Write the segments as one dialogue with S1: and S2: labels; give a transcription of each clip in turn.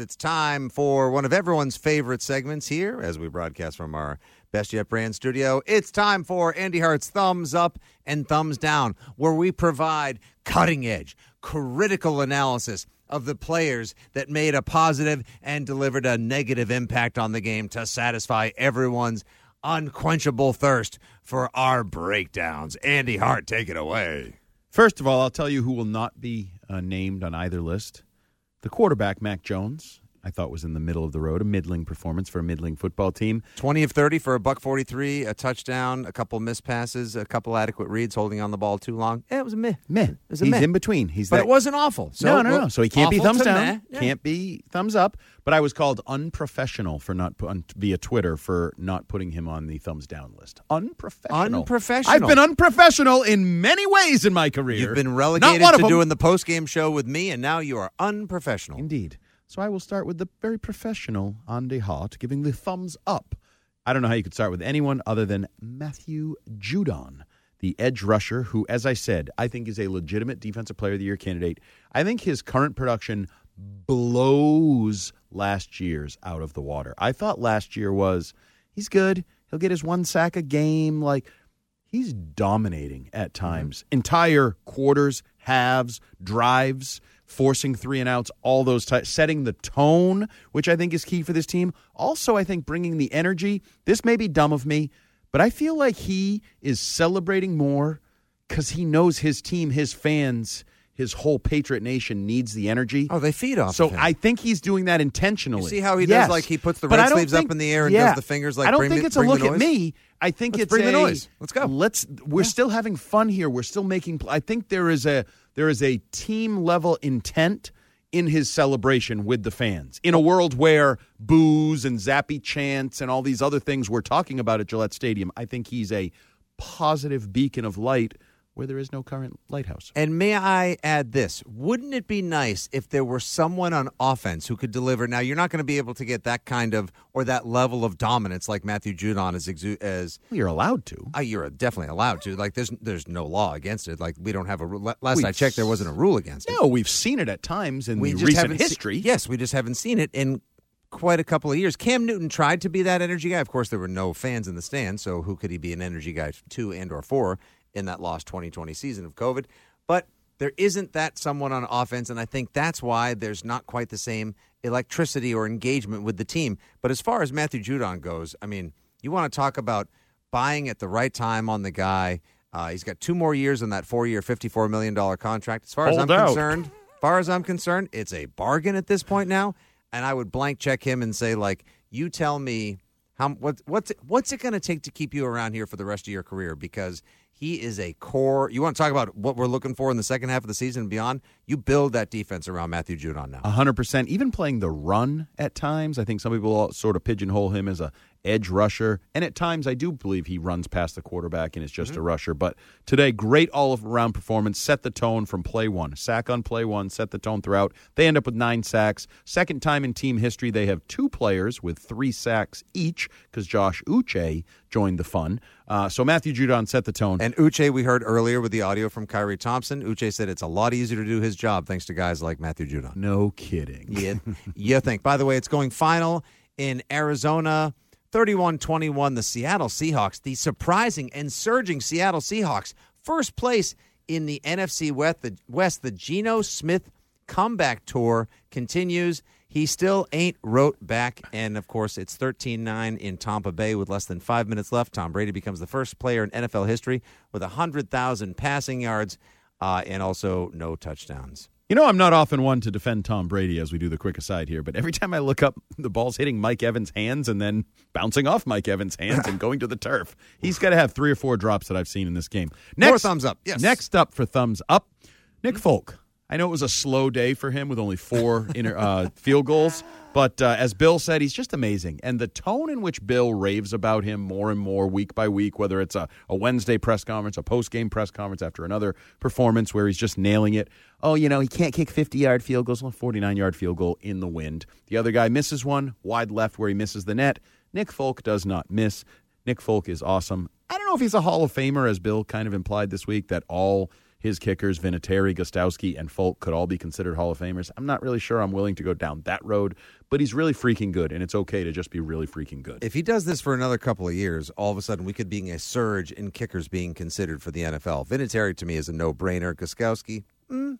S1: It's time for one of everyone's favorite segments here as we broadcast from our Best Yet Brand studio. It's time for Andy Hart's Thumbs Up and Thumbs Down, where we provide cutting edge, critical analysis of the players that made a positive and delivered a negative impact on the game to satisfy everyone's unquenchable thirst for our breakdowns. Andy Hart, take it away.
S2: First of all, I'll tell you who will not be uh, named on either list. The quarterback, Mac Jones, I thought was in the middle of the road, a middling performance for a middling football team.
S1: 20 of 30 for a buck 43, a touchdown, a couple missed passes, a couple adequate reads, holding on the ball too long. Yeah, it was a meh.
S2: Meh.
S1: It was a
S2: He's
S1: meh.
S2: in between. He's
S1: but
S2: that,
S1: it wasn't awful. So,
S2: no, no, no. So he can't be thumbs down.
S1: Yeah.
S2: Can't be thumbs up. But I was called unprofessional for not put on via Twitter for not putting him on the thumbs down list. Unprofessional.
S1: Unprofessional.
S2: I've been unprofessional in many ways in my career.
S1: You've been relegated to doing the post game show with me, and now you are unprofessional.
S2: Indeed. So I will start with the very professional Andy Hart giving the thumbs up. I don't know how you could start with anyone other than Matthew Judon, the edge rusher, who, as I said, I think is a legitimate Defensive Player of the Year candidate. I think his current production blows last year's out of the water. I thought last year was he's good. He'll get his one sack a game. Like he's dominating at mm-hmm. times. Entire quarters, halves, drives, forcing three and outs, all those types, setting the tone, which I think is key for this team. Also, I think bringing the energy. This may be dumb of me, but I feel like he is celebrating more because he knows his team, his fans, his whole Patriot Nation needs the energy.
S1: Oh, they feed off
S2: So
S1: of.
S2: I think he's doing that intentionally.
S1: You see how he
S2: Yes.
S1: does, like, he puts the
S2: But
S1: red
S2: I don't
S1: sleeves up
S2: think-
S1: in the air and
S2: yeah.
S1: does the fingers like,
S2: I don't think it's a look at me. I think
S1: Let's
S2: it's
S1: bring the
S2: a-
S1: noise. Let's go.
S2: Let's. We're still having fun here. We're still making. I think there is a there is a team level intent in his celebration with the fans in a world where boos and Zappe chants and all these other things we're talking about at Gillette Stadium. I think he's a positive beacon of light where there is no current lighthouse.
S1: And may I add this? Wouldn't it be nice if there were someone on offense who could deliver? Now, you're not going to be able to get that kind of or that level of dominance like Matthew Judon is exu- as.
S2: You're allowed to.
S1: Uh, you're definitely allowed to. Like, there's there's no law against it. Like, we don't have a rule. Last
S2: We've
S1: I checked, there wasn't a rule against it.
S2: No, we've seen it at times in
S1: we
S2: recent
S1: haven't se-
S2: history.
S1: yes, we just haven't seen it in quite a couple of years. Cam Newton tried to be that energy guy. Of course, there were no fans in the stands, so who could he be an energy guy to and or for in that lost 2020 season of COVID? But there isn't that someone on offense, and I think that's why there's not quite the same electricity or engagement with the team. But as far as Matthew Judon goes, I mean, you want to talk about buying at the right time on the guy. Uh, he's got two more years on that four-year, $54 million contract. As far as I'm
S2: out.
S1: concerned, far as I'm concerned, it's a bargain at this point now. And I would blank check him and say, like, you tell me how what, what's it, what's it going to take to keep you around here for the rest of your career? Because he is a core. You want to talk about what we're looking for in the second half of the season and beyond? You build that defense around Matthew Judon now.
S2: A hundred percent. Even playing the run at times, I think some people sort of pigeonhole him as a edge rusher, and at times I do believe he runs past the quarterback and is just mm-hmm. a rusher. But today, great all around performance. Set the tone from play one. Sack on play one. Set the tone throughout. They end up with nine sacks. Second time in team history they have two players with three sacks each because Josh Uche joined the fun. Uh, so Matthew Judon set the tone.
S1: And Uche, we heard earlier with the audio from Kyrie Thompson. Uche said it's a lot easier to do his job thanks to guys like Matthew Judon.
S2: no kidding.
S1: Yeah, you think. By the way, it's going final in Arizona. 31 21, the Seattle Seahawks, the surprising and surging Seattle Seahawks, first place in the NFC West. The, West, the Geno Smith comeback tour continues. He still ain't wrote back. And of course, it's 13 9 in Tampa Bay with less than five minutes left. Tom Brady becomes the first player in NFL history with 100,000 passing yards uh, and also no touchdowns.
S2: You know, I'm not often one to defend Tom Brady as we do the quick aside here, but every time I look up, the ball's hitting Mike Evans' hands and then bouncing off Mike Evans' hands and going to the turf. He's got to have three or four drops that I've seen in this game.
S1: More thumbs up, yes.
S2: Next up for thumbs up, Nick Folk. I know it was a slow day for him with only four inter, uh, field goals, but uh, as Bill said, he's just amazing. And the tone in which Bill raves about him more and more week by week, whether it's a, a Wednesday press conference, a post game press conference after another performance where he's just nailing it. Oh, you know, he can't kick 50 yard field goals, well, 49 yard field goal in the wind. The other guy misses one, wide left where he misses the net. Nick Folk does not miss. Nick Folk is awesome. I don't know if he's a Hall of Famer, as Bill kind of implied this week, that all his kickers, Vinatieri, Gostkowski, and Folk, could all be considered Hall of Famers. I'm not really sure I'm willing to go down that road, but he's really freaking good, and it's okay to just be really freaking good.
S1: If he does this for another couple of years, all of a sudden we could be in a surge in kickers being considered for the NFL. Vinatieri to me is a no brainer. Gostkowski, mm,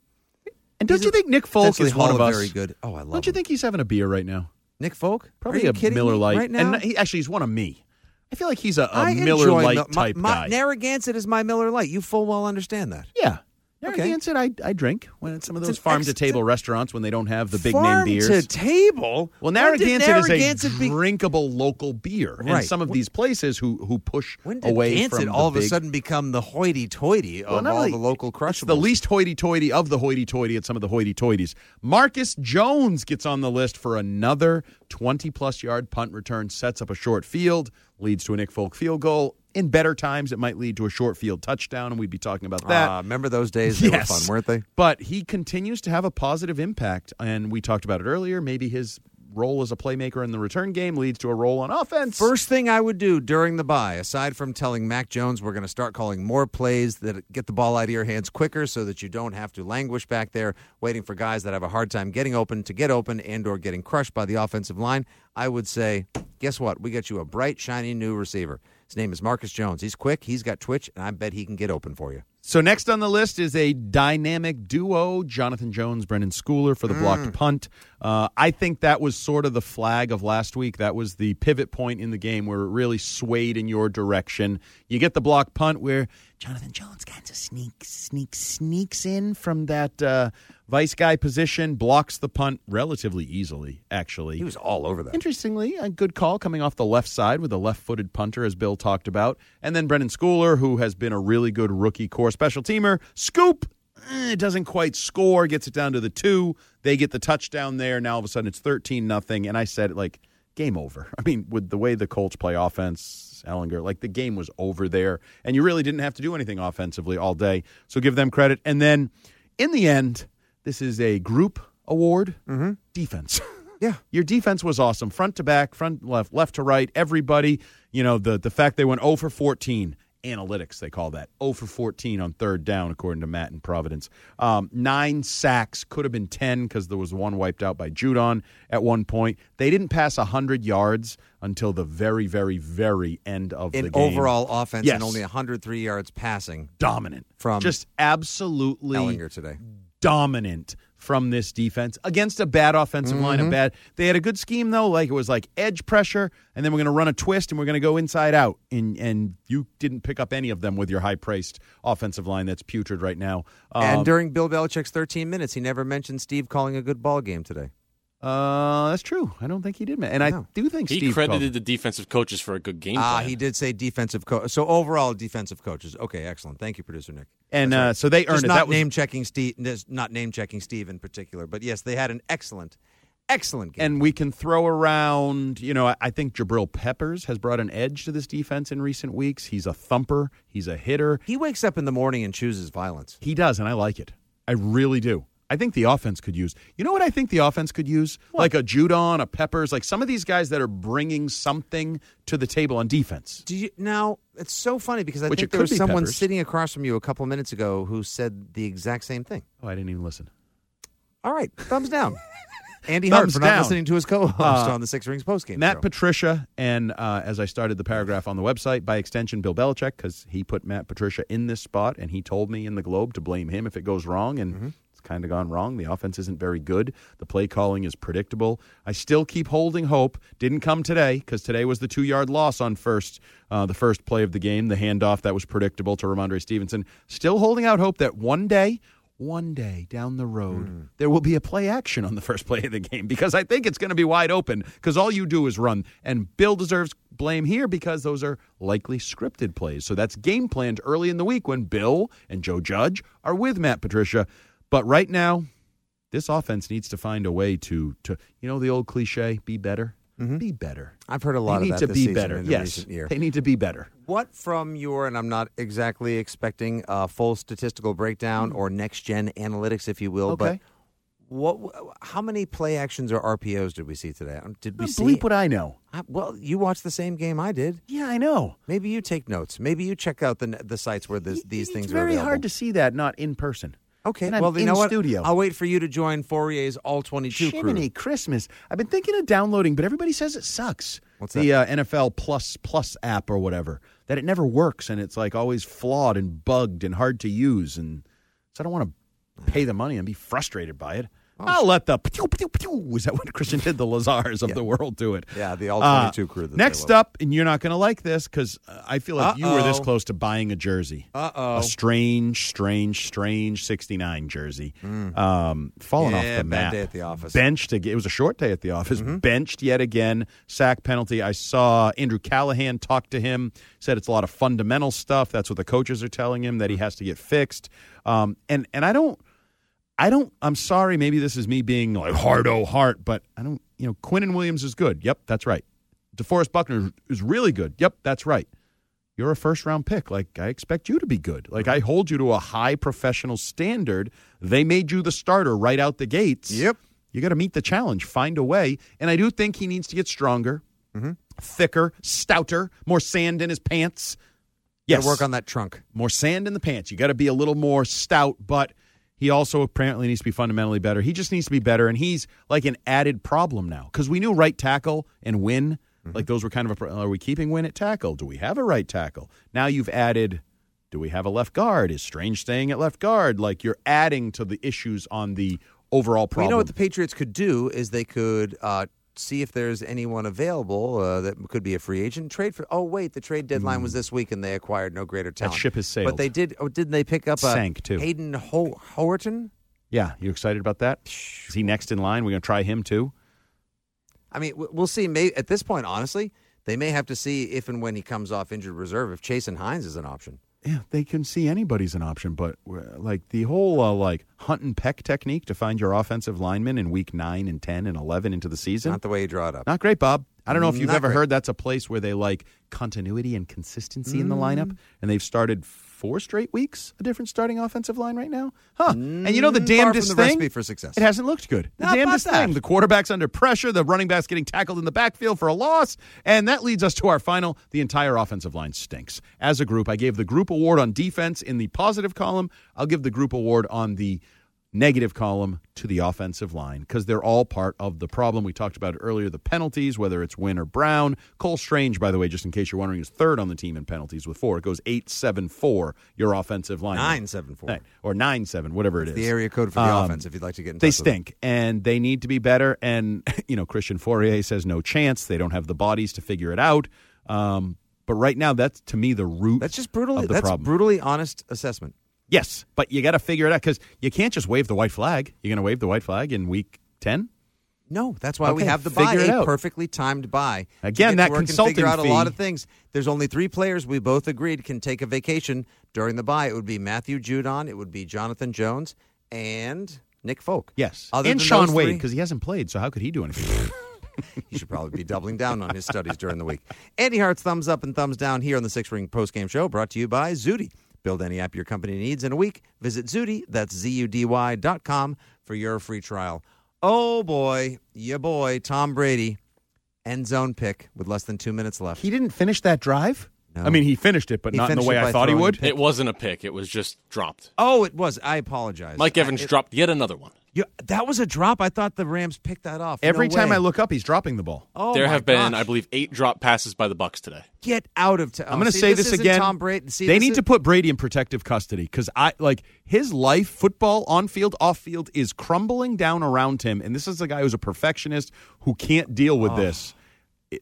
S2: and don't you think Nick Folk is one of us?
S1: Very good. Oh, I love.
S2: Don't you think he's having a beer right now?
S1: Nick Folk?
S2: Probably a Miller Lite.
S1: right now?
S2: And he, actually, he's one of me. I feel like he's a, a Miller
S1: Lite my-
S2: type
S1: my,
S2: guy.
S1: Narragansett is my Miller Lite. You full well understand that.
S2: yeah.
S1: Okay.
S2: Narragansett, I, I drink when it's some of those farm to table restaurants when they don't have the big
S1: Farm
S2: name beers.
S1: Farm to table.
S2: well, Narragansett,
S1: Narragansett
S2: is a
S1: be-
S2: drinkable local beer, and
S1: Right.
S2: some of
S1: When-
S2: these places who who push
S1: When did
S2: away
S1: Gansett
S2: from
S1: all of a sudden become the hoity-toity
S2: Well,
S1: of all
S2: only-
S1: the local
S2: It's
S1: crushables?
S2: the least hoity-toity of the hoity-toity at some of the hoity-toities. Marcus Jones gets on the list for another 20-plus yard punt return, sets up a short field, leads to a Nick Folk field goal. In better times, it might lead to a short field touchdown, and we'd be talking about that.
S1: Ah, remember those days? They
S2: yes.
S1: were fun, weren't they?
S2: But he continues to have a positive impact, and we talked about it earlier. Maybe his role as a playmaker in the return game leads to a role on offense.
S1: First thing I would do during the bye, aside from telling Mac Jones we're going to start calling more plays that get the ball out of your hands quicker so that you don't have to languish back there waiting for guys that have a hard time getting open to get open and or getting crushed by the offensive line, I would say, guess what? We got you a bright, shiny new receiver. His name is Marcus Jones. He's quick, he's got twitch, and I bet he can get open for you.
S2: So next on the list is a dynamic duo: Jonathan Jones, Brenden Schooler for the blocked punt. Uh, I think that was sort of the flag of last week. That was the pivot point in the game where it really swayed in your direction. You get the blocked punt where Jonathan Jones kind of sneaks, sneaks, sneaks in from that uh, vice guy position, blocks the punt relatively easily. Actually,
S1: He was all over that.
S2: Interestingly, a good call coming off the left side with a left footed punter, as Bill talked about. And then Brenden Schooler, who has been a really good rookie core special teamer. Scoop! eh, doesn't quite score, gets it down to the two. They get the touchdown there. Now all of a sudden it's 13 nothing. And I said, like, game over. I mean, with the way the Colts play offense, Ehlinger, like the game was over there. And you really didn't have to do anything offensively all day. So give them credit. And then in the end, this is a group award mm-hmm. defense.
S1: Yeah.
S2: Your defense was awesome. Front to back, front left, left to right, everybody. You know, the the fact they went 0 for 14. Analytics, they call that. 0 for 14 on third down, according to Matt in Providence. Um, nine sacks, could have been 10 because there was one wiped out by Judon at one point. They didn't pass 100 yards until the very, very, very end of
S1: In
S2: the game.
S1: overall offense
S2: Yes.
S1: and only 103 yards passing.
S2: dominant.
S1: From
S2: Just absolutely
S1: Ehlinger today.
S2: dominant from this defense against a bad offensive line.
S1: Mm-hmm.
S2: A bad. They had a good scheme though. Like it was like edge pressure, and then we're going to run a twist, and we're going to go inside out. And and you didn't pick up any of them with your high priced offensive line that's putrid right now. Um,
S1: and during Bill Belichick's 13 minutes, he never mentioned Steve calling a good ball game today.
S2: Uh, that's true. I don't think he did, man. And I
S1: No.
S2: do think
S3: He
S2: Steve
S3: credited
S2: called-
S3: the defensive coaches for a good game plan.
S1: Ah, he did say defensive coach. So overall, defensive coaches. Okay, excellent. Thank you, producer Nick.
S2: and uh, so they earned
S1: Just
S2: it.
S1: not
S2: was
S1: name checking Steve. Not name checking Steve in particular, but yes, they had an excellent, excellent game.
S2: and we can throw around, you know, I- I think Jabril Peppers has brought an edge to this defense in recent weeks. He's a thumper, he's a hitter.
S1: he wakes up in the morning and chooses violence.
S2: He does, and I like it. I really do. I think the offense could use. You know what I think the offense could use? Like a Judon, a Peppers, like some of these guys that are bringing something to the table on defense.
S1: Do you now? It's so funny because I
S2: Which
S1: think there was someone
S2: Peppers.
S1: sitting across from you a couple minutes ago who said the exact same thing.
S2: Oh, I didn't even listen.
S1: All right, thumbs down. Andy Hart
S2: Thumbs
S1: for not
S2: down.
S1: listening to his co-host
S2: Uh,
S1: on the Six Rings postgame
S2: Matt
S1: show.
S2: Patricia, and uh, as I started the paragraph on the website, by extension, Bill Belichick, because he put Matt Patricia in this spot, and he told me in the Globe to blame him if it goes wrong, and
S1: Mm-hmm.
S2: Kind of gone wrong. The offense isn't very good. The play calling is predictable. I still keep holding hope. Didn't come today because today was the two yard loss on first, uh, the first play of the game, the handoff that was predictable to Rhamondre Stevenson. Still holding out hope that one day. One day down the road,
S1: Hmm.
S2: there will be a play action on the first play of the game because I think it's going to be wide open because all you do is run. And Bill deserves blame here because those are likely scripted plays. So that's game planned early in the week when Bill and Joe Judge are with Matt Patricia. But right now, this offense needs to find a way to to you know the old cliche, be better. Be better.
S1: I've heard a lot
S2: they
S1: of
S2: need
S1: that
S2: to
S1: this
S2: be better. yes, they need to be better.
S1: What from your, and I'm not exactly expecting a full statistical breakdown or next gen analytics, if you will.
S2: Okay.
S1: but what? How many play actions or RPOs did we see today? Um, Did we see?
S2: Bleep what I know.
S1: I- well, you watched the same game I did.
S2: Yeah, I know.
S1: Maybe you take notes. Maybe you check out the the sites where this, these
S2: it's
S1: things are available.
S2: It's very hard to see that not in person.
S1: Okay,
S2: And I'm
S1: well, you
S2: in
S1: know what?
S2: studio.
S1: I'll wait for you to join Fauria's All 22 crew.
S2: Christmas. I've been thinking of downloading, but everybody says it sucks.
S1: What's
S2: the uh, NFL Plus Plus app or whatever? That it never works and it's like always flawed and bugged and hard to use. And so I don't want to pay the money and be frustrated by it. I'll let the pew, pew, pew, is that what Christian did? The Lazars of the world do it.
S1: Yeah, the All
S2: Uh,
S1: 22 crew.
S2: Next up, and you're not going to like this because I feel like you were this close to buying a jersey.
S1: Uh-oh.
S2: A strange, strange, strange 69 jersey. Um, falling off the
S1: bad
S2: map.
S1: day at the office.
S2: Benched again. It was a short day at the office.
S1: Mm-hmm.
S2: Benched yet again. Sack penalty. I saw Andrew Callahan talk to him. Said it's a lot of fundamental stuff. That's what the coaches are telling him that he has to get fixed. Um, and and I don't. I don't. I'm sorry. Maybe this is me being like hard oh heart, but I don't. You know, Quinnen Williams is good. Yep, that's right. DeForest Buckner is really good. Yep, that's right. You're a first round pick. Like I expect you to be good. Like I hold you to a high professional standard. They made you the starter right out the gates.
S1: Yep.
S2: You got to meet the challenge. Find a way. And I do think he needs to get stronger, mm-hmm. thicker, stouter, more sand in his pants. Yes,
S1: Gotta work on that trunk.
S2: more sand in the pants. You got to be a little more stout, but he also apparently needs to be fundamentally better. He just needs to be better, and he's like an added problem now because we knew right tackle and Wynn. Like those were kind of a. Are we keeping Wynn at tackle? Do we have a right tackle? Now you've added. Do we have a left guard? Is Strange staying at left guard? Like you're adding to the issues on the overall
S1: Well,
S2: problem.
S1: you know what the Patriots could do is they could uh, see if there's anyone available uh, that could be a free agent. Trade for. Oh wait, the trade deadline was this week, and they acquired no greater talent.
S2: ship has sailed.
S1: But they did. Oh, didn't they pick up a
S2: Sank, too.
S1: Hayden Ho- Howerton?
S2: yeah, you excited about that? Is he next in line? We're gonna try him too.
S1: I mean, we'll see. May at this point, honestly, they may have to see if and when he comes off injured reserve if Chasen Hines is an option.
S2: Yeah, they can see anybody's an option, but uh, like the whole uh, like hunt and peck technique to find your offensive lineman in week nine and ten and eleven into the season.
S1: Not the way you draw it up.
S2: Not great, Bob. I don't know if you've
S1: Not
S2: ever
S1: great.
S2: heard that's a place where they like continuity and consistency in the lineup, and they've started four straight weeks a different starting offensive line right now. Huh? and you know the
S1: Mm,
S2: damnedest
S1: the
S2: thing
S1: for success.
S2: It hasn't looked good. The
S1: about
S2: damnedest thing. The quarterback's under pressure. The running back's getting tackled in the backfield for a loss, and that leads us to our final. The entire offensive line stinks. As a group, I gave the group award on defense in the positive column. I'll give the group award on the negative column to the offensive line because they're all part of the problem. We talked about earlier the penalties, whether it's Wynn or Brown. Cole Strange, by the way, just in case you're wondering, is third on the team in penalties with four. It goes 8 7 4, your offensive line.
S1: Nine seven four.
S2: Or 9 7, whatever it is.
S1: The area code for the
S2: Um,
S1: offense. If you'd like to get in
S2: They
S1: with them.
S2: stink and they need to be better. And, you know, Christian Fauria says no chance. They don't have the bodies to figure it out. Um, but right now, that's to me the root
S1: That's just
S2: the
S1: That's
S2: problem.
S1: brutally honest assessment.
S2: Yes, but you got to figure it out because you can't just wave the white flag. You're going to wave the white flag in week 10?
S1: No, that's why we have the
S2: bye,
S1: a perfectly timed bye.
S2: Again, that consulting
S1: figure out a lot of things. There's only three players we both agreed can take a vacation during the bye. It would be Matthew Judon, it would be Jonathan Jones, and Nick Folk.
S2: Yes.
S1: Other
S2: and
S1: than
S2: Sean Wade because he hasn't played. So how could he do anything?
S1: He should probably be doubling down on his studies during the week. Andy Hart's thumbs up and thumbs down here on the Six Ring Post Game Show, brought to you by Zudy. Build any app your company needs in a week. Visit Zudy, that's Z-U-D-Y dot com for your free trial. Oh boy, your boy, Tom Brady, end zone pick with less than two minutes left.
S2: he didn't finish that drive?
S1: No.
S2: I mean, he finished it, but
S1: He
S2: not in the
S1: finished
S2: way
S1: it
S2: I thought he
S1: throwing
S2: would.
S1: pick.
S3: It wasn't a pick. It was just dropped.
S1: Oh, it was. I apologize.
S3: Mike Evans
S1: I- it-
S3: dropped yet another one.
S1: You, that was a drop. I thought the Rams picked that off.
S2: Every
S1: No
S2: time
S1: way.
S2: I look up, he's dropping the ball.
S1: oh
S3: there have been,
S1: gosh.
S3: I believe, eight drop passes by the Bucs today.
S1: Get out of town.
S2: I'm going to say this,
S1: isn't
S2: again.
S1: Tom Brady. See,
S2: they need
S1: is-
S2: to put Brady in protective custody because I like his life, football, on field, off field, is crumbling down around him. And this is a guy who's a perfectionist who can't deal with oh. this.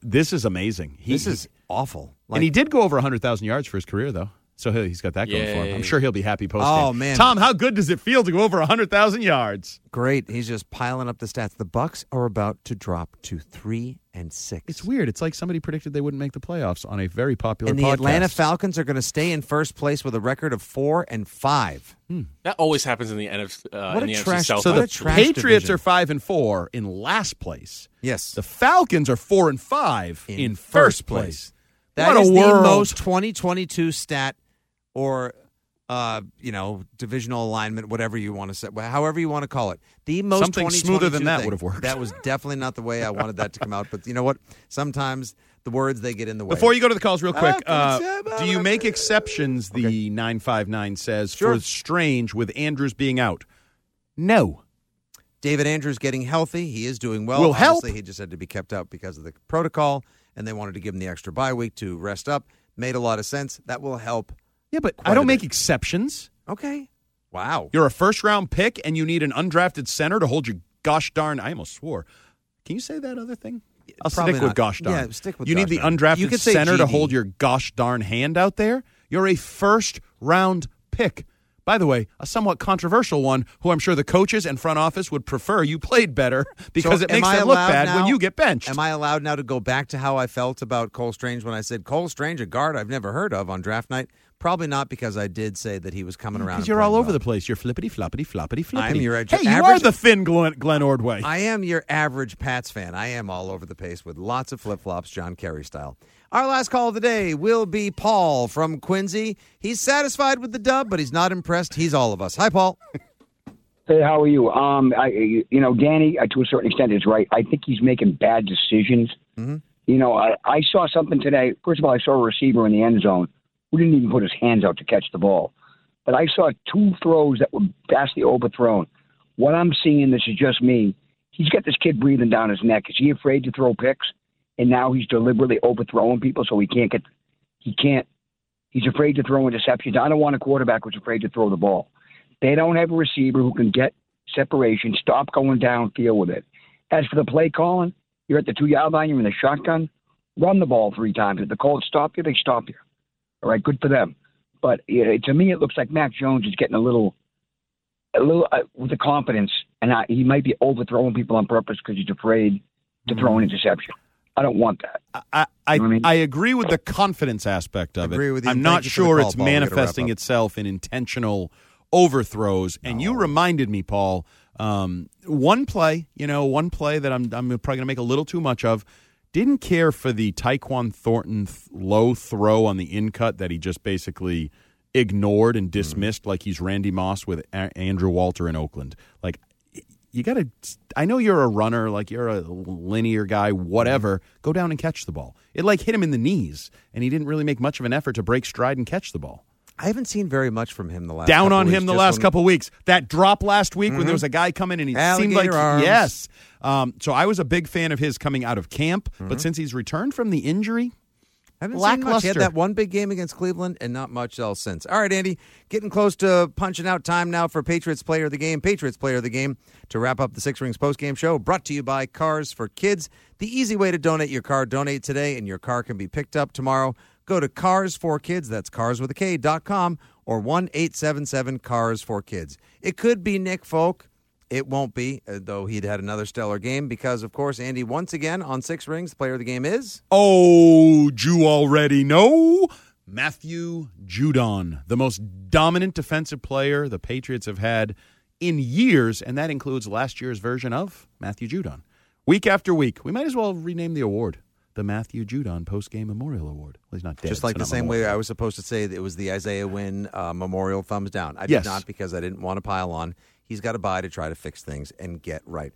S2: This is amazing. He,
S1: Oh. This is awful.
S2: and he did go over 100,000 yards for his career, though. So he- he's got that going for him. I'm sure he'll be happy post
S1: Oh, man.
S2: Tom, how good does it feel to go over 100,000 yards?
S1: great. He's just piling up the stats. The Bucs are about to drop to three and six.
S2: It's weird. It's like somebody predicted they wouldn't make the playoffs on a very popular
S1: and the
S2: podcast.
S1: Atlanta Falcons are going to stay in first place with a record of four and five.
S3: That always happens in the NFC, uh,
S1: What
S3: in
S1: a
S3: the
S1: trash-
S3: NFC South.
S2: So
S1: What
S2: the
S1: a trash
S2: Patriots
S1: division.
S2: are five and four in last place.
S1: Yes.
S2: The Falcons are four and five in, first place.
S1: That
S2: what
S1: is
S2: a
S1: the
S2: world.
S1: most 2022 stat or uh, you know, divisional alignment, whatever you want to say, however you want to call it. The most
S2: Something smoother than that would have worked.
S1: That was definitely not the way I wanted that to come out. But you know what? Sometimes the words they get in the way.
S2: Before you go to the calls, real quick, uh, do you make exceptions? The nine five nine says
S1: Sure.
S2: for Strange with Andrews being out. No,
S1: David Andrews getting healthy. He is doing well.
S2: Will help.
S1: He just had to be kept out because of the protocol, and they wanted to give him the extra bye week to rest up. Made a lot of sense. That will help.
S2: Yeah, but I don't make exceptions.
S1: Okay. Wow.
S2: You're a first round pick, and you need an undrafted center to hold your gosh darn. I almost swore. Can you say that other thing? I'll
S1: Probably
S2: stick with gosh darn.
S1: Yeah, stick with
S2: You need the undrafted
S1: You could say
S2: center to
S1: GD.
S2: hold your gosh darn hand out there. You're a first round pick. By the way, a somewhat controversial one, who I'm sure the coaches and front office would prefer you played better because
S1: So
S2: it
S1: am
S2: makes
S1: I
S2: them look
S1: allowed
S2: bad when you get benched.
S1: Am I allowed now to go back to how I felt about Cole Strange when I said Cole Strange, a guard I've never heard of on draft night? Probably not because I did say that he was coming around.
S2: Because you're all over
S1: well.
S2: the place. You're flippity floppity floppity floppity.
S1: I'm your edge-
S2: hey, you
S1: average-
S2: are the thin Glenn, Glenn Ordway.
S1: I am your average Pats fan. I am all over the place with lots of flip flops, John Kerry style. Our last call of the day will be Paul from Quincy. He's satisfied with the dub, but he's not impressed. He's all of us. Hi, Paul.
S4: Hey, how are you? Um, I, you know, Danny, uh, to a certain extent, is right. I think he's making bad decisions.
S1: Mm-hmm.
S4: You know, I, I saw something today. First of all, I saw a receiver in the end zone who didn't even put his hands out to catch the ball. But I saw two throws that were vastly overthrown. What I'm seeing, this is just me. He's got this kid breathing down his neck. Is he afraid to throw picks? And now he's deliberately overthrowing people so he can't get, he can't, he's afraid to throw interceptions. I don't want a quarterback who's afraid to throw the ball. They don't have a receiver who can get separation, stop going down, downfield with it. As for the play calling, you're at the two yard line, you're in the shotgun, run the ball three times. If the Colts stop you, they stop you. All right, good for them. But yeah, to me, it looks like Mac Jones is getting a little, a little uh, with the confidence, and I, he might be overthrowing people on purpose because he's afraid to throw an interception. I don't want that.
S2: I, I,
S4: You know I mean?
S2: I agree with the confidence aspect of
S1: Agree
S2: it.
S1: with you.
S2: I'm
S1: Thank
S2: not
S1: you
S2: sure it's
S1: Paul. We gotta wrap
S2: manifesting itself in intentional overthrows. And you reminded me, Paul, um, one play, you know, one play that I'm, I'm probably going to make a little too much of. Didn't care for the Tyquan Thornton th- low throw on the in cut that he just basically ignored and mm-hmm. dismissed like he's Randy Moss with a- Andrew Walter in Oakland. Like, you got to. I know you're a runner, like you're a linear guy, whatever. Go down and catch the ball. It like hit him in the knees, and he didn't really make much of an effort to break stride and catch the ball.
S1: I haven't seen very much from him the last
S2: Down on
S1: weeks,
S2: him the last
S1: when-
S2: couple weeks. That drop last week when there was a guy coming and he seemed like
S1: arms.
S2: yes. Um, so I was a big fan of his coming out of camp, but since he's returned from the injury,
S1: I haven't seen much. He had that one big game against Cleveland and not much else since. All right, Andy, getting close to punching out time now for Patriots Player of the Game. Patriots Player of the Game to wrap up the Six Rings postgame show brought to you by Cars for Kids. The easy way to donate your car, donate today, and your car can be picked up tomorrow. Go to Cars for Kids, that's cars with a K dot com, or 1 877 Cars for Kids. It could be Nick Folk. It won't be, uh, though he'd had another stellar game because, of course, Andy, once again on Six Rings, the player of the game is.
S2: Oh, you already know Matthew Judon, the most dominant defensive player the Patriots have had in years, and that includes last year's version of Matthew Judon. Week after week, we might as well rename the award the Matthew Judon Post Game Memorial Award. Well, he's not dead.
S1: Just like
S2: so
S1: the same way. I was supposed to say that it was the Isaiah Wynn uh, Memorial thumbs down. I
S2: Yes.
S1: did not because I didn't want to pile on. He's got to buy to try to fix things and get right.